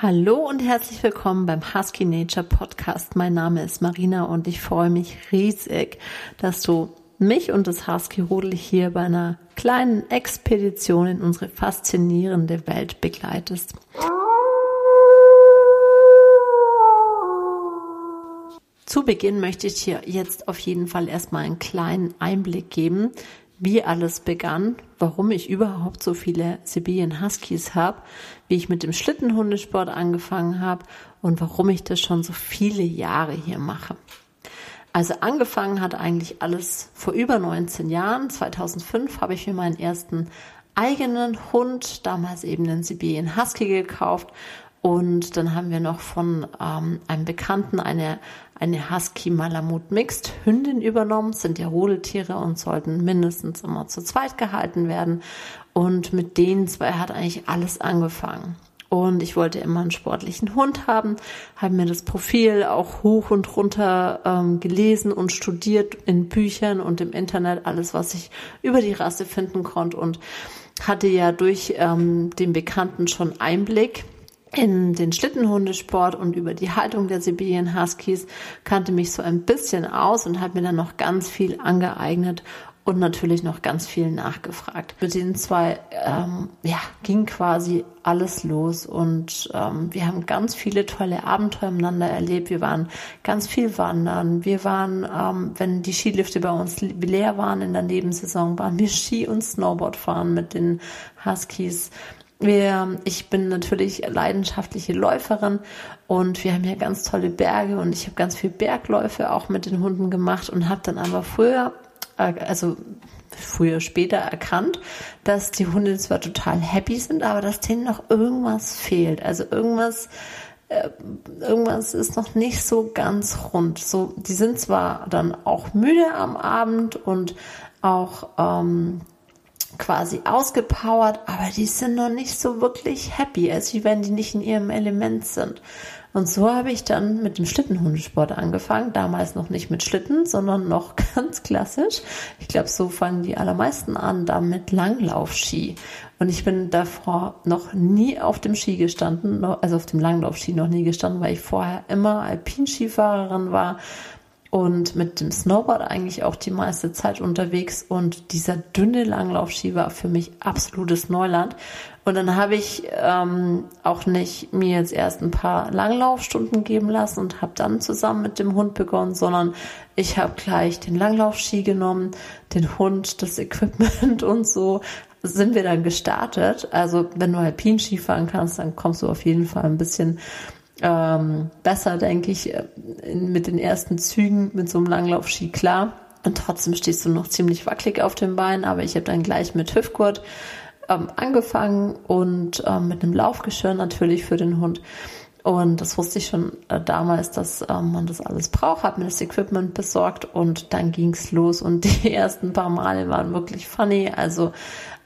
Hallo und herzlich willkommen beim Husky Nature Podcast. Mein Name ist Marina und ich freue mich riesig, dass du mich und das Husky Rudel hier bei einer kleinen Expedition in unsere faszinierende Welt begleitest. Zu Beginn möchte ich dir jetzt auf jeden Fall erstmal einen kleinen Einblick geben, wie alles begann, warum ich überhaupt so viele Sibirien Huskies habe, wie ich mit dem Schlittenhundesport angefangen habe und warum ich das schon so viele Jahre hier mache. Also angefangen hat eigentlich alles vor über 19 Jahren. 2005 habe ich mir meinen ersten eigenen Hund, damals eben den Sibirien Husky gekauft und dann haben wir noch von ähm, einem Bekannten eine, eine Husky Malamut Mixed Hündin übernommen. Sind ja Rudeltiere und sollten mindestens immer zu zweit gehalten werden. Und mit denen zwei hat eigentlich alles angefangen. Und ich wollte immer einen sportlichen Hund haben, habe mir das Profil auch hoch und runter ähm, gelesen und studiert in Büchern und im Internet, alles, was ich über die Rasse finden konnte und hatte ja durch ähm, den Bekannten schon Einblick in den Schlittenhundesport und über die Haltung der Sibirien Huskies, kannte mich so ein bisschen aus und habe mir dann noch ganz viel angeeignet und natürlich noch ganz viel nachgefragt. Mit den zwei ähm, ja, ging quasi alles los und ähm, wir haben ganz viele tolle Abenteuer miteinander erlebt. Wir waren ganz viel wandern. Wir waren, ähm, wenn die Skilifte bei uns leer waren in der Nebensaison, waren wir Ski und Snowboard fahren mit den Huskies. Wir, ich bin natürlich leidenschaftliche Läuferin und wir haben hier ganz tolle Berge und ich habe ganz viel Bergläufe auch mit den Hunden gemacht und habe dann aber früher, äh, also früher später erkannt, dass die Hunde zwar total happy sind, aber dass denen noch irgendwas fehlt. Also irgendwas, äh, irgendwas ist noch nicht so ganz rund. So, die sind zwar dann auch müde am Abend und auch ähm, quasi ausgepowert, aber die sind noch nicht so wirklich happy, als wenn die nicht in ihrem Element sind. Und so habe ich dann mit dem Schlittenhundesport angefangen. Damals noch nicht mit Schlitten, sondern noch ganz klassisch. Ich glaube, so fangen die allermeisten an, da mit Langlaufski. Und ich bin davor noch nie auf dem Ski gestanden, also auf dem Langlaufski noch nie gestanden, weil ich vorher immer Alpinskifahrerin war und mit dem Snowboard eigentlich auch die meiste Zeit unterwegs und dieser dünne Langlaufski war für mich absolutes Neuland. Und dann habe ich ähm, auch nicht mir jetzt erst ein paar Langlaufstunden geben lassen und habe dann zusammen mit dem Hund begonnen, sondern ich habe gleich den Langlaufski genommen, den Hund, das Equipment und so sind wir dann gestartet. Also wenn du Alpinski fahren kannst, dann kommst du auf jeden Fall ein bisschen ähm, besser, denke ich, äh, mit den ersten Zügen mit so einem Langlaufski klar. Und trotzdem stehst du noch ziemlich wackelig auf dem Bein, aber ich habe dann gleich mit Hüftgurt ähm, angefangen und ähm, mit einem Laufgeschirr natürlich für den Hund. Und das wusste ich schon äh, damals, dass ähm, man das alles braucht, habe mir das Equipment besorgt und dann ging's los. Und die ersten paar Male waren wirklich funny. Also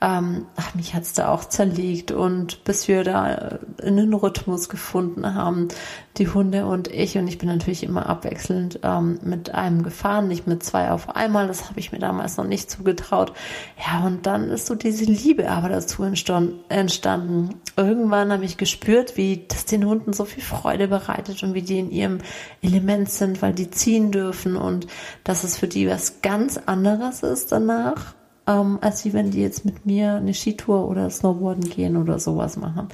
ähm, ach, mich hat's da auch zerlegt und bis wir da einen Rhythmus gefunden haben, die Hunde und ich. Und ich bin natürlich immer abwechselnd ähm, mit einem gefahren, nicht mit zwei auf einmal. Das habe ich mir damals noch nicht zugetraut. Ja, und dann ist so diese Liebe aber dazu entstanden. Irgendwann habe ich gespürt, wie das den Hunden so viel Freude bereitet und wie die in ihrem Element sind, weil die ziehen dürfen und dass es für die was ganz anderes ist danach ähm, als wie wenn die jetzt mit mir eine Skitour oder Snowboarden gehen oder sowas machen.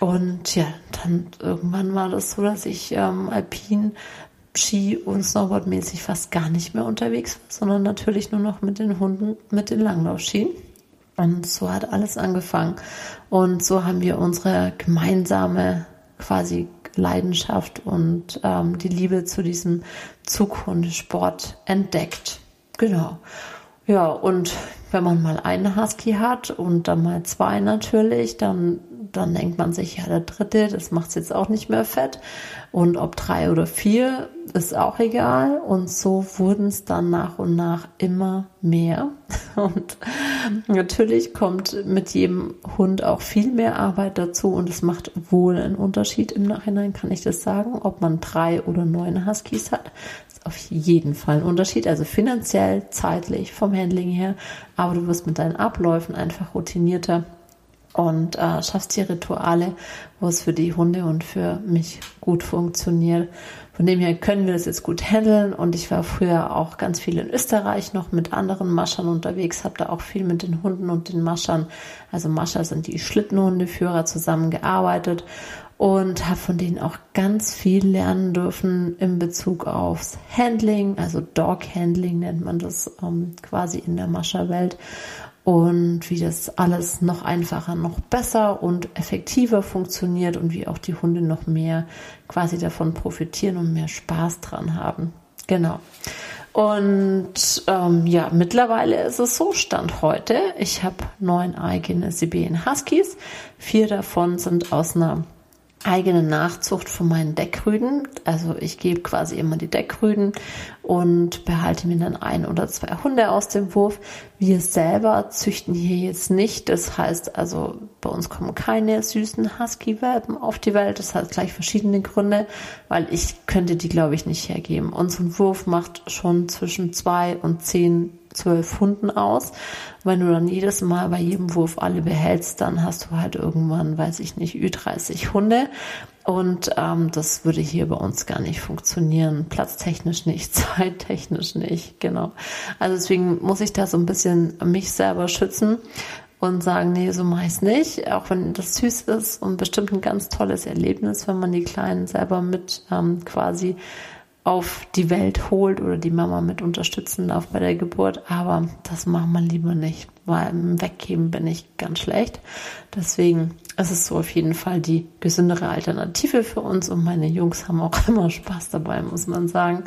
Und ja, dann irgendwann war das so, dass ich ähm, Alpin, Ski und Snowboardmäßig fast gar nicht mehr unterwegs war, sondern natürlich nur noch mit den Hunden, mit den Langlaufskien. Und so hat alles angefangen. Und so haben wir unsere gemeinsame quasi Leidenschaft und ähm, die Liebe zu diesem Zughundesport entdeckt. Genau. Ja, und wenn man mal einen Husky hat und dann mal zwei natürlich, dann, dann denkt man sich, ja, der dritte, das macht es jetzt auch nicht mehr fett. Und ob drei oder vier, ist auch egal. Und so wurden es dann nach und nach immer mehr. Und natürlich kommt mit jedem Hund auch viel mehr Arbeit dazu und es macht wohl einen Unterschied im Nachhinein, kann ich das sagen, ob man drei oder neun Huskies hat auf jeden Fall ein Unterschied, also finanziell, zeitlich, vom Handling her, aber du wirst mit deinen Abläufen einfach routinierter und äh, schaffst dir Rituale, wo es für die Hunde und für mich gut funktioniert. Von dem her können wir das jetzt gut handeln und ich war früher auch ganz viel in Österreich noch mit anderen Maschern unterwegs, habe da auch viel mit den Hunden und den Maschern, also Mascher sind die Schlittenhundeführer, zusammengearbeitet und habe von denen auch ganz viel lernen dürfen in Bezug aufs Handling, also Dog Handling nennt man das ähm, quasi in der Mascherwelt und wie das alles noch einfacher, noch besser und effektiver funktioniert und wie auch die Hunde noch mehr quasi davon profitieren und mehr Spaß dran haben. Genau. Und ähm, ja, mittlerweile ist es so, Stand heute, ich habe neun eigene Sibirien Huskies. Vier davon sind aus einer eigene Nachzucht von meinen Deckrüden. Also ich gebe quasi immer die Deckrüden und behalte mir dann ein oder zwei Hunde aus dem Wurf. Wir selber züchten hier jetzt nicht. Das heißt also, bei uns kommen keine süßen Husky-Welpen auf die Welt. Das hat gleich verschiedene Gründe, weil ich könnte die, glaube ich, nicht hergeben. Unser Wurf macht schon zwischen zwei und zehn zwölf Hunden aus. Wenn du dann jedes Mal bei jedem Wurf alle behältst, dann hast du halt irgendwann, weiß ich nicht, Ü30 Hunde. Und ähm, das würde hier bei uns gar nicht funktionieren. Platztechnisch nicht, zeittechnisch nicht, genau. Also deswegen muss ich da so ein bisschen mich selber schützen und sagen, nee, so mache ich nicht. Auch wenn das süß ist und bestimmt ein ganz tolles Erlebnis, wenn man die Kleinen selber mit ähm, quasi auf die Welt holt oder die Mama mit unterstützen darf bei der Geburt. Aber das machen wir lieber nicht, weil im Weggeben bin ich ganz schlecht. Deswegen ist es so auf jeden Fall die gesündere Alternative für uns und meine Jungs haben auch immer Spaß dabei, muss man sagen.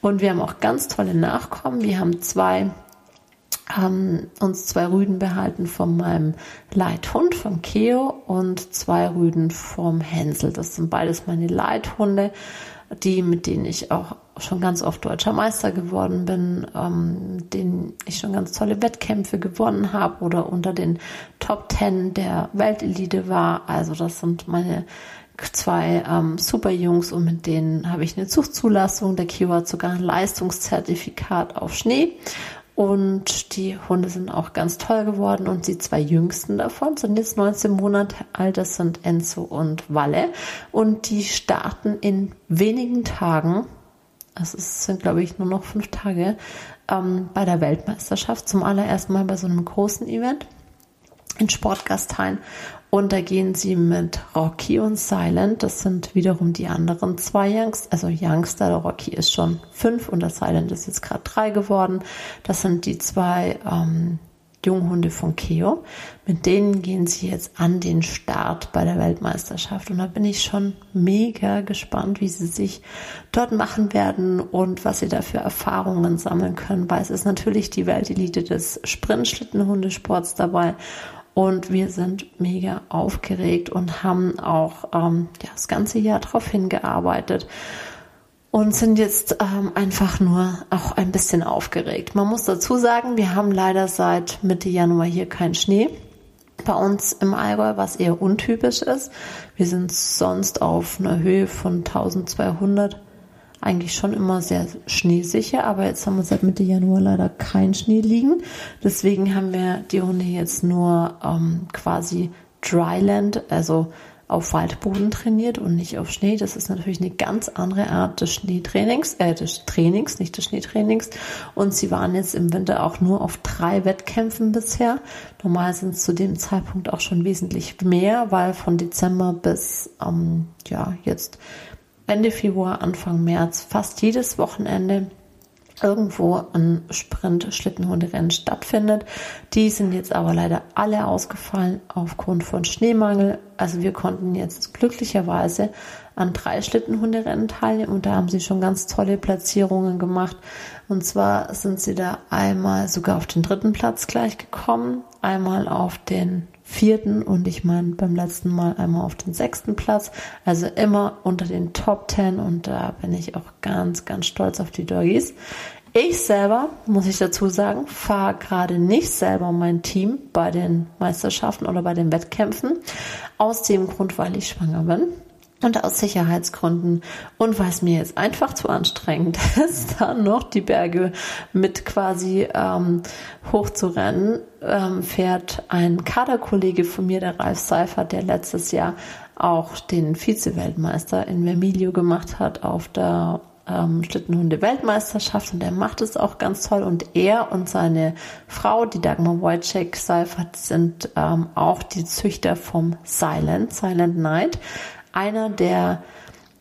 Und wir haben auch ganz tolle Nachkommen. Wir haben zwei haben uns zwei Rüden behalten von meinem Leithund, von Keo, und zwei Rüden vom Hänsel. Das sind beides meine Leithunde die, mit denen ich auch schon ganz oft deutscher Meister geworden bin, ähm, denen ich schon ganz tolle Wettkämpfe gewonnen habe oder unter den Top Ten der Weltelite war. Also das sind meine zwei ähm, super Jungs und mit denen habe ich eine Zuchtzulassung. Der hat sogar ein Leistungszertifikat auf Schnee und die Hunde sind auch ganz toll geworden. Und die zwei jüngsten davon sind jetzt 19 Monate alt, das sind Enzo und Walle. Und die starten in wenigen Tagen, also es sind glaube ich nur noch fünf Tage, ähm, bei der Weltmeisterschaft. Zum allerersten Mal bei so einem großen Event in Sportgastein und da gehen sie mit Rocky und Silent. Das sind wiederum die anderen zwei Youngster. Also Youngster, der Rocky ist schon fünf und der Silent ist jetzt gerade drei geworden. Das sind die zwei ähm, Junghunde von Keo. Mit denen gehen sie jetzt an den Start bei der Weltmeisterschaft. Und da bin ich schon mega gespannt, wie sie sich dort machen werden und was sie da für Erfahrungen sammeln können, weil es ist natürlich die Weltelite des Sprintschlittenhundesports dabei. Und wir sind mega aufgeregt und haben auch ähm, ja, das ganze Jahr darauf hingearbeitet und sind jetzt ähm, einfach nur auch ein bisschen aufgeregt. Man muss dazu sagen, wir haben leider seit Mitte Januar hier keinen Schnee bei uns im Allgäu, was eher untypisch ist. Wir sind sonst auf einer Höhe von 1200 eigentlich schon immer sehr schneesicher, aber jetzt haben wir seit Mitte Januar leider kein Schnee liegen. Deswegen haben wir die Hunde jetzt nur ähm, quasi Dryland, also auf Waldboden trainiert und nicht auf Schnee. Das ist natürlich eine ganz andere Art des Schneetrainings, äh, des Trainings, nicht des Schneetrainings. Und sie waren jetzt im Winter auch nur auf drei Wettkämpfen bisher. Normal sind es zu dem Zeitpunkt auch schon wesentlich mehr, weil von Dezember bis ähm, ja jetzt Ende Februar, Anfang März fast jedes Wochenende irgendwo ein Sprint-Schlittenhunderennen stattfindet. Die sind jetzt aber leider alle ausgefallen aufgrund von Schneemangel. Also wir konnten jetzt glücklicherweise an drei Schlittenhunderennen teilnehmen und da haben sie schon ganz tolle Platzierungen gemacht. Und zwar sind sie da einmal sogar auf den dritten Platz gleich gekommen, einmal auf den vierten und ich meine beim letzten Mal einmal auf den sechsten Platz. Also immer unter den Top Ten und da bin ich auch ganz, ganz stolz auf die Doggies. Ich selber, muss ich dazu sagen, fahre gerade nicht selber mein Team bei den Meisterschaften oder bei den Wettkämpfen. Aus dem Grund, weil ich schwanger bin. Und aus Sicherheitsgründen. Und weil es mir jetzt einfach zu anstrengend ist, dann noch die Berge mit quasi ähm, hochzurennen, ähm, fährt ein Kaderkollege von mir, der Ralf Seifert, der letztes Jahr auch den Vize-Weltmeister in Vermilio gemacht hat auf der ähm, Schlittenhunde-Weltmeisterschaft. Und der macht es auch ganz toll. Und er und seine Frau, die Dagmar Wojciech Seifert, sind ähm, auch die Züchter vom Silent, Silent Night einer der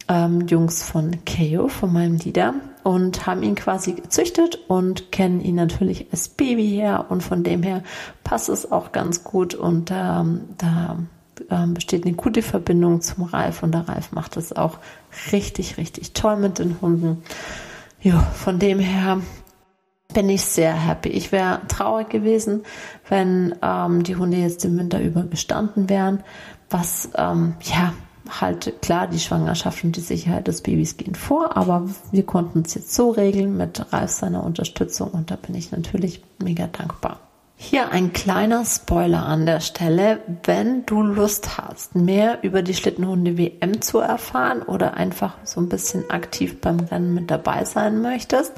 ähm, Jungs von Keo, von meinem Lieder, und haben ihn quasi gezüchtet und kennen ihn natürlich als Baby her und von dem her passt es auch ganz gut und ähm, da ähm, besteht eine gute Verbindung zum Ralf und der Ralf macht es auch richtig, richtig toll mit den Hunden. Ja, von dem her bin ich sehr happy. Ich wäre traurig gewesen, wenn ähm, die Hunde jetzt im Winter über gestanden wären, was ähm, ja halt klar, die Schwangerschaft und die Sicherheit des Babys gehen vor, aber wir konnten es jetzt so regeln mit Ralf seiner Unterstützung und da bin ich natürlich mega dankbar. Hier ein kleiner Spoiler an der Stelle. Wenn du Lust hast, mehr über die Schlittenhunde WM zu erfahren oder einfach so ein bisschen aktiv beim Rennen mit dabei sein möchtest,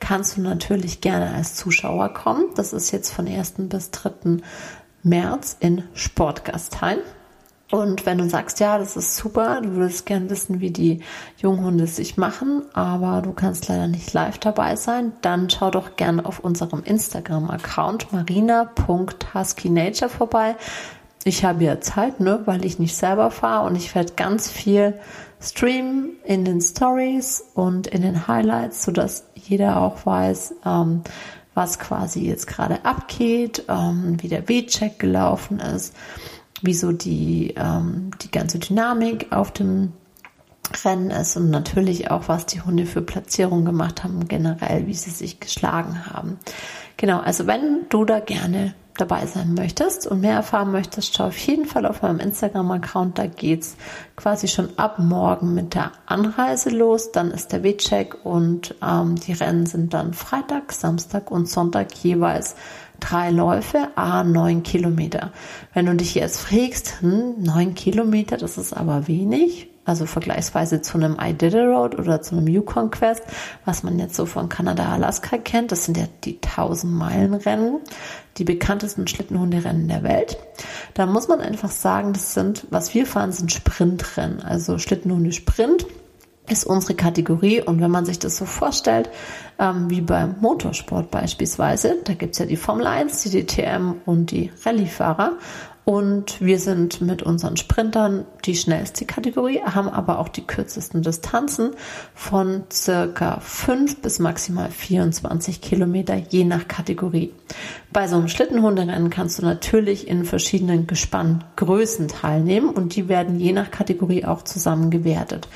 kannst du natürlich gerne als Zuschauer kommen. Das ist jetzt von 1. bis 3. März in Sportgastheim. Und wenn du sagst, ja, das ist super, du würdest gern wissen, wie die Junghunde sich machen, aber du kannst leider nicht live dabei sein, dann schau doch gern auf unserem Instagram-Account marina.huskynature vorbei. Ich habe ja Zeit, ne, weil ich nicht selber fahre und ich werde ganz viel streamen in den Stories und in den Highlights, sodass jeder auch weiß, ähm, was quasi jetzt gerade abgeht, ähm, wie der W-Check gelaufen ist wie so die, ähm, die ganze Dynamik auf dem Rennen ist und natürlich auch, was die Hunde für Platzierungen gemacht haben, generell, wie sie sich geschlagen haben. Genau, also wenn du da gerne dabei sein möchtest und mehr erfahren möchtest, schau auf jeden Fall auf meinem Instagram-Account. Da geht's quasi schon ab morgen mit der Anreise los. Dann ist der W-Check und ähm, die Rennen sind dann Freitag, Samstag und Sonntag jeweils drei Läufe, a neun Kilometer. Wenn du dich jetzt fragst, hm, neun Kilometer, das ist aber wenig, also vergleichsweise zu einem Iditarod oder zu einem Yukon Quest, was man jetzt so von Kanada, Alaska kennt, das sind ja die 1000 Meilen Rennen, die bekanntesten Schlittenhunderennen der Welt. Da muss man einfach sagen, das sind, was wir fahren, sind Sprintrennen, also Schlittenhunde Sprint ist unsere Kategorie. Und wenn man sich das so vorstellt, ähm, wie beim Motorsport beispielsweise, da gibt's ja die Formel 1, die DTM und die Rallyefahrer. Und wir sind mit unseren Sprintern die schnellste Kategorie, haben aber auch die kürzesten Distanzen von circa 5 bis maximal 24 Kilometer, je nach Kategorie. Bei so einem Schlittenhunderennen kannst du natürlich in verschiedenen Gespanngrößen teilnehmen und die werden je nach Kategorie auch zusammen gewertet.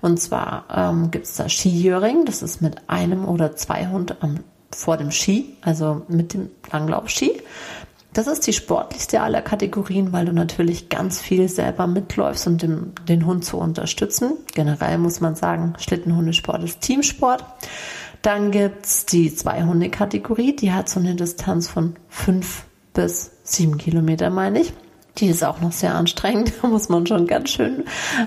Und zwar ähm, gibt es da Skijöring, das ist mit einem oder zwei Hunden am, vor dem Ski, also mit dem Langlaufski. Das ist die sportlichste aller Kategorien, weil du natürlich ganz viel selber mitläufst, um den, den Hund zu unterstützen. Generell muss man sagen, Schlittenhundesport ist Teamsport. Dann gibt's die Zwei-Hunde-Kategorie, die hat so eine Distanz von fünf bis sieben Kilometer, meine ich. Die ist auch noch sehr anstrengend. Da muss man schon ganz schön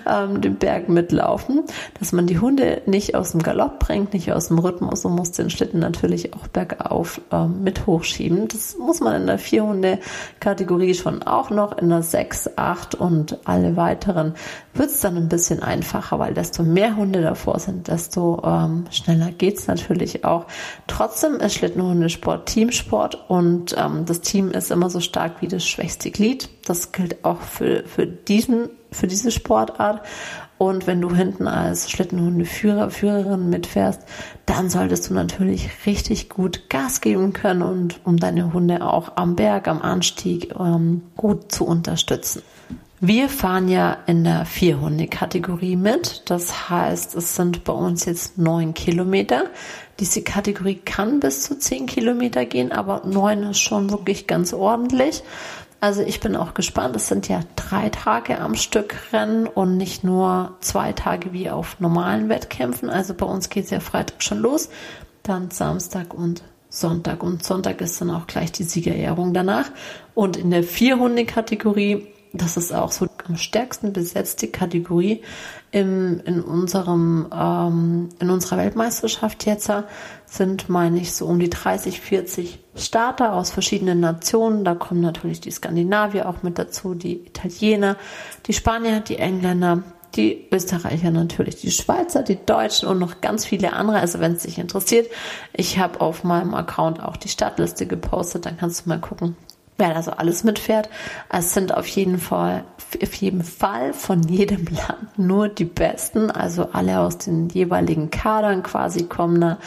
ähm, den Berg mitlaufen, dass man die Hunde nicht aus dem Galopp bringt, nicht aus dem Rhythmus und muss den Schlitten natürlich auch bergauf ähm, mit hochschieben. Das muss man in der Vier-Hunde-Kategorie schon auch noch. In der Sechs, Acht und alle weiteren wird es dann ein bisschen einfacher, weil desto mehr Hunde davor sind, desto ähm, schneller geht's natürlich auch. Trotzdem ist Schlittenhundesport Teamsport und ähm, das Team ist immer so stark wie das schwächste Glied. Das gilt auch für, für, diesen, für diese Sportart. Und wenn du hinten als Schlittenhundeführer, Führerin mitfährst, dann solltest du natürlich richtig gut Gas geben können und um deine Hunde auch am Berg, am Anstieg ähm, gut zu unterstützen. Wir fahren ja in der Vierhunde-Kategorie mit. Das heißt, es sind bei uns jetzt neun Kilometer. Diese Kategorie kann bis zu zehn Kilometer gehen, aber neun ist schon wirklich ganz ordentlich. Also ich bin auch gespannt. Es sind ja drei Tage am Stück Rennen und nicht nur zwei Tage wie auf normalen Wettkämpfen. Also bei uns geht es ja Freitag schon los, dann Samstag und Sonntag. Und Sonntag ist dann auch gleich die Siegerehrung danach. Und in der Vierhunde-Kategorie das ist auch so am stärksten besetzte Kategorie, Im, in unserem ähm, in unserer Weltmeisterschaft jetzt sind, meine ich, so um die 30, 40 Starter aus verschiedenen Nationen. Da kommen natürlich die Skandinavier auch mit dazu, die Italiener, die Spanier, die Engländer, die Österreicher natürlich, die Schweizer, die Deutschen und noch ganz viele andere. Also wenn es dich interessiert, ich habe auf meinem Account auch die Startliste gepostet, dann kannst du mal gucken, wer da so alles mitfährt. Es sind auf jeden Fall, auf jeden Fall von jedem Land nur die Besten, also alle aus den jeweiligen Kadern quasi kommen da.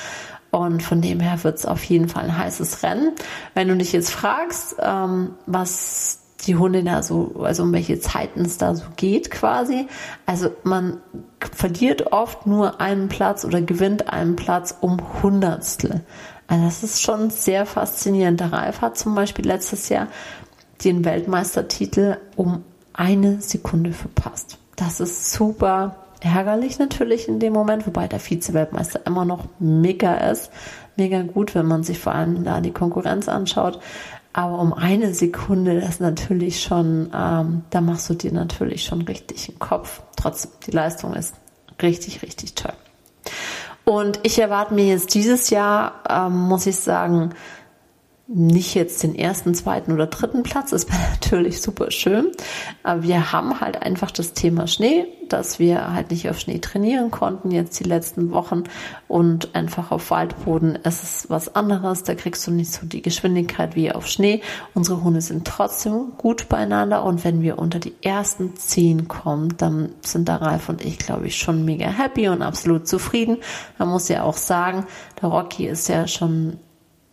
Und von dem her wird es auf jeden Fall ein heißes Rennen. Wenn du dich jetzt fragst, ähm, was die Hunde da so, also um welche Zeiten es da so geht quasi. Also man verliert oft nur einen Platz oder gewinnt einen Platz um Hundertstel. Also das ist schon sehr faszinierend. Der Ralf hat zum Beispiel letztes Jahr den Weltmeistertitel um eine Sekunde verpasst. Das ist super ärgerlich natürlich in dem Moment, wobei der Vize-Weltmeister immer noch mega ist. Mega gut, wenn man sich vor allem da die Konkurrenz anschaut. Aber um eine Sekunde, das natürlich schon, ähm, da machst du dir natürlich schon richtig einen Kopf. Trotzdem, die Leistung ist richtig, richtig toll. Und ich erwarte mir jetzt dieses Jahr, ähm, muss ich sagen, nicht jetzt den ersten, zweiten oder dritten Platz. Wäre natürlich super schön. Aber wir haben halt einfach das Thema Schnee, dass wir halt nicht auf Schnee trainieren konnten jetzt die letzten Wochen und einfach auf Waldboden ist es was anderes. Da kriegst du nicht so die Geschwindigkeit wie auf Schnee. Unsere Hunde sind trotzdem gut beieinander und wenn wir unter die ersten zehn kommen, dann sind der Ralf und ich, glaube ich, schon mega happy und absolut zufrieden. Man muss ja auch sagen, der Rocky ist ja schon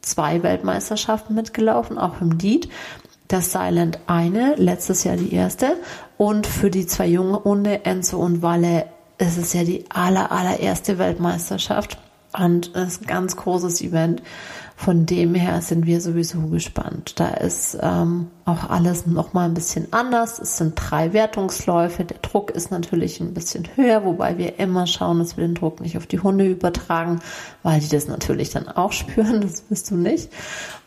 zwei Weltmeisterschaften mitgelaufen, auch im Lied. Das Silent eine, letztes Jahr die erste. Und für die zwei junge Hunde, Enzo und Walle, ist es ja die aller, allererste Weltmeisterschaft. Und es ist ein ganz großes Event. Von dem her sind wir sowieso gespannt. Da ist ähm, auch alles noch mal ein bisschen anders. Es sind drei Wertungsläufe. Der Druck ist natürlich ein bisschen höher, wobei wir immer schauen, dass wir den Druck nicht auf die Hunde übertragen, weil die das natürlich dann auch spüren. Das wirst du nicht.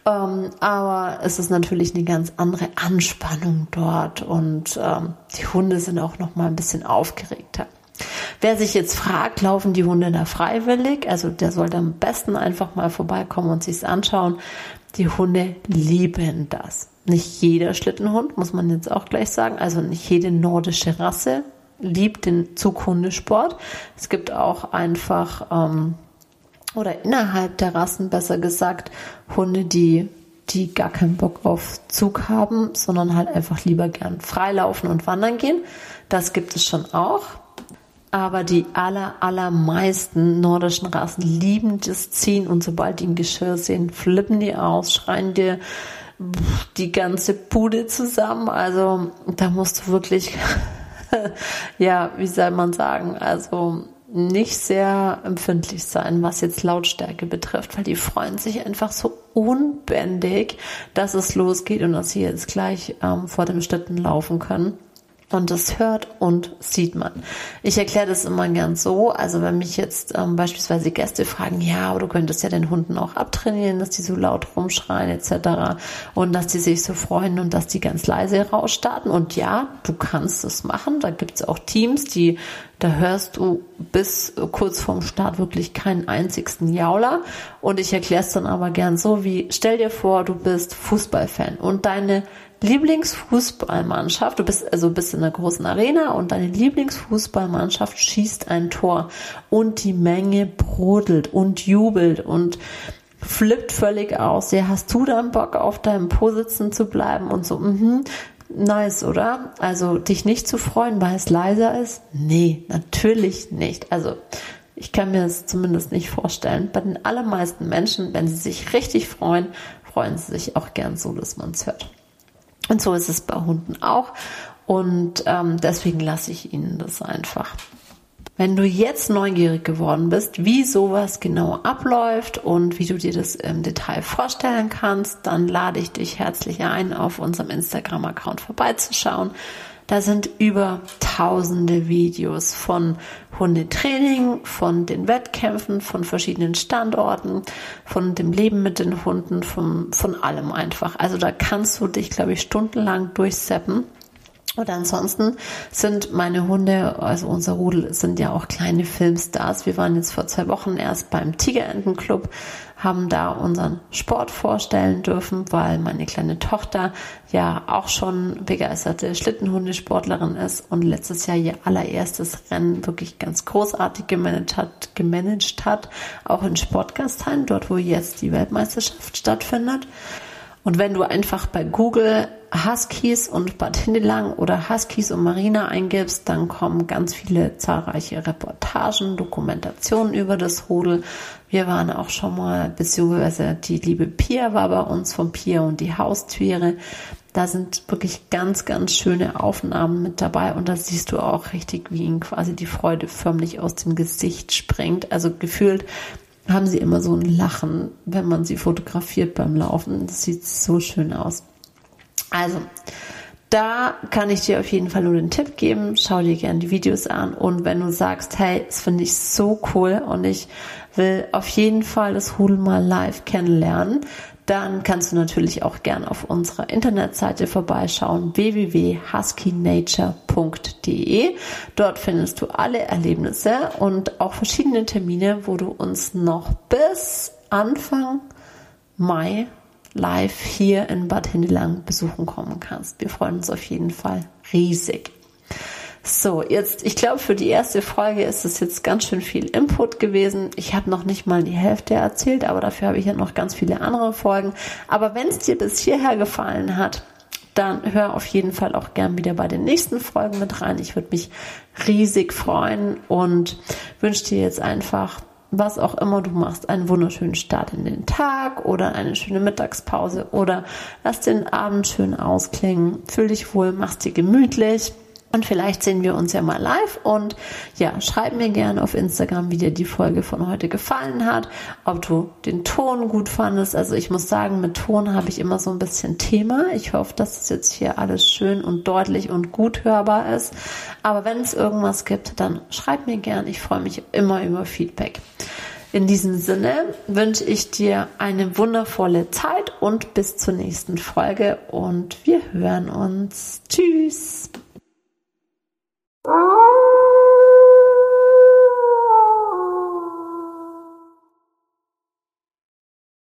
Ähm, aber es ist natürlich eine ganz andere Anspannung dort und ähm, die Hunde sind auch noch mal ein bisschen aufgeregter. Wer sich jetzt fragt, laufen die Hunde da freiwillig? Also der sollte am besten einfach mal vorbeikommen und sich's anschauen. Die Hunde lieben das. Nicht jeder Schlittenhund, muss man jetzt auch gleich sagen. Also nicht jede nordische Rasse liebt den Zughundesport. Es gibt auch einfach, ähm, oder innerhalb der Rassen besser gesagt, Hunde, die die gar keinen Bock auf Zug haben, sondern halt einfach lieber gern freilaufen und wandern gehen. Das gibt es schon auch. Aber die aller, allermeisten nordischen Rassen lieben das Ziehen und sobald die ein Geschirr sehen, flippen die aus, schreien dir die ganze Bude zusammen. Also da musst du wirklich, ja, wie soll man sagen, also nicht sehr empfindlich sein, was jetzt Lautstärke betrifft, weil die freuen sich einfach so unbändig, dass es losgeht und dass sie jetzt gleich ähm, vor dem Schlitten laufen können. Und das hört und sieht man. Ich erkläre das immer gern so. Also wenn mich jetzt ähm, beispielsweise Gäste fragen, ja, aber du könntest ja den Hunden auch abtrainieren, dass die so laut rumschreien etc. Und dass die sich so freuen und dass die ganz leise rausstarten. Und ja, du kannst es machen. Da gibt's auch Teams, die, da hörst du bis kurz vorm Start wirklich keinen einzigsten Jauler. Und ich erkläre es dann aber gern so, wie stell dir vor, du bist Fußballfan und deine Lieblingsfußballmannschaft, du bist also bist in einer großen Arena und deine Lieblingsfußballmannschaft schießt ein Tor und die Menge brodelt und jubelt und flippt völlig aus. Ja, hast du dann Bock auf deinem Po sitzen zu bleiben und so, mhm, nice, oder? Also dich nicht zu freuen, weil es leiser ist? Nee, natürlich nicht. Also ich kann mir das zumindest nicht vorstellen. Bei den allermeisten Menschen, wenn sie sich richtig freuen, freuen sie sich auch gern so, dass man es hört. Und so ist es bei Hunden auch. Und ähm, deswegen lasse ich ihnen das einfach. Wenn du jetzt neugierig geworden bist, wie sowas genau abläuft und wie du dir das im Detail vorstellen kannst, dann lade ich dich herzlich ein, auf unserem Instagram-Account vorbeizuschauen. Da sind über tausende Videos von Hundetraining, von den Wettkämpfen, von verschiedenen Standorten, von dem Leben mit den Hunden, von, von allem einfach. Also da kannst du dich, glaube ich, stundenlang durchseppen Und ansonsten sind meine Hunde, also unser Rudel, sind ja auch kleine Filmstars. Wir waren jetzt vor zwei Wochen erst beim Tigerentenclub, haben da unseren Sport vorstellen dürfen, weil meine kleine Tochter ja auch schon begeisterte Schlittenhundesportlerin ist und letztes Jahr ihr allererstes Rennen wirklich ganz großartig gemanagt hat, gemanagt hat, auch in Sportgastheim, dort wo jetzt die Weltmeisterschaft stattfindet. Und wenn du einfach bei Google Huskies und Bad Hindelang oder Huskies und Marina eingibst, dann kommen ganz viele zahlreiche Reportagen, Dokumentationen über das Rudel. Wir waren auch schon mal, beziehungsweise die liebe Pia war bei uns von Pia und die Haustiere. Da sind wirklich ganz, ganz schöne Aufnahmen mit dabei und da siehst du auch richtig, wie ihnen quasi die Freude förmlich aus dem Gesicht sprengt. Also gefühlt haben sie immer so ein Lachen, wenn man sie fotografiert beim Laufen. Das sieht so schön aus. Also, da kann ich dir auf jeden Fall nur den Tipp geben. Schau dir gerne die Videos an. Und wenn du sagst, hey, das finde ich so cool und ich will auf jeden Fall das Hudel mal live kennenlernen, dann kannst du natürlich auch gern auf unserer Internetseite vorbeischauen www.huskynature.de. Dort findest du alle Erlebnisse und auch verschiedene Termine, wo du uns noch bis Anfang Mai live hier in Bad Hindelang besuchen kommen kannst. Wir freuen uns auf jeden Fall riesig. So, jetzt, ich glaube, für die erste Folge ist es jetzt ganz schön viel Input gewesen. Ich habe noch nicht mal die Hälfte erzählt, aber dafür habe ich ja noch ganz viele andere Folgen. Aber wenn es dir bis hierher gefallen hat, dann hör auf jeden Fall auch gern wieder bei den nächsten Folgen mit rein. Ich würde mich riesig freuen und wünsche dir jetzt einfach, was auch immer du machst, einen wunderschönen Start in den Tag oder eine schöne Mittagspause oder lass den Abend schön ausklingen. Fühl dich wohl, mach's dir gemütlich. Und vielleicht sehen wir uns ja mal live und ja, schreib mir gerne auf Instagram, wie dir die Folge von heute gefallen hat, ob du den Ton gut fandest. Also ich muss sagen, mit Ton habe ich immer so ein bisschen Thema. Ich hoffe, dass es jetzt hier alles schön und deutlich und gut hörbar ist. Aber wenn es irgendwas gibt, dann schreib mir gerne. Ich freue mich immer über Feedback. In diesem Sinne wünsche ich dir eine wundervolle Zeit und bis zur nächsten Folge und wir hören uns. Tschüss. Oh.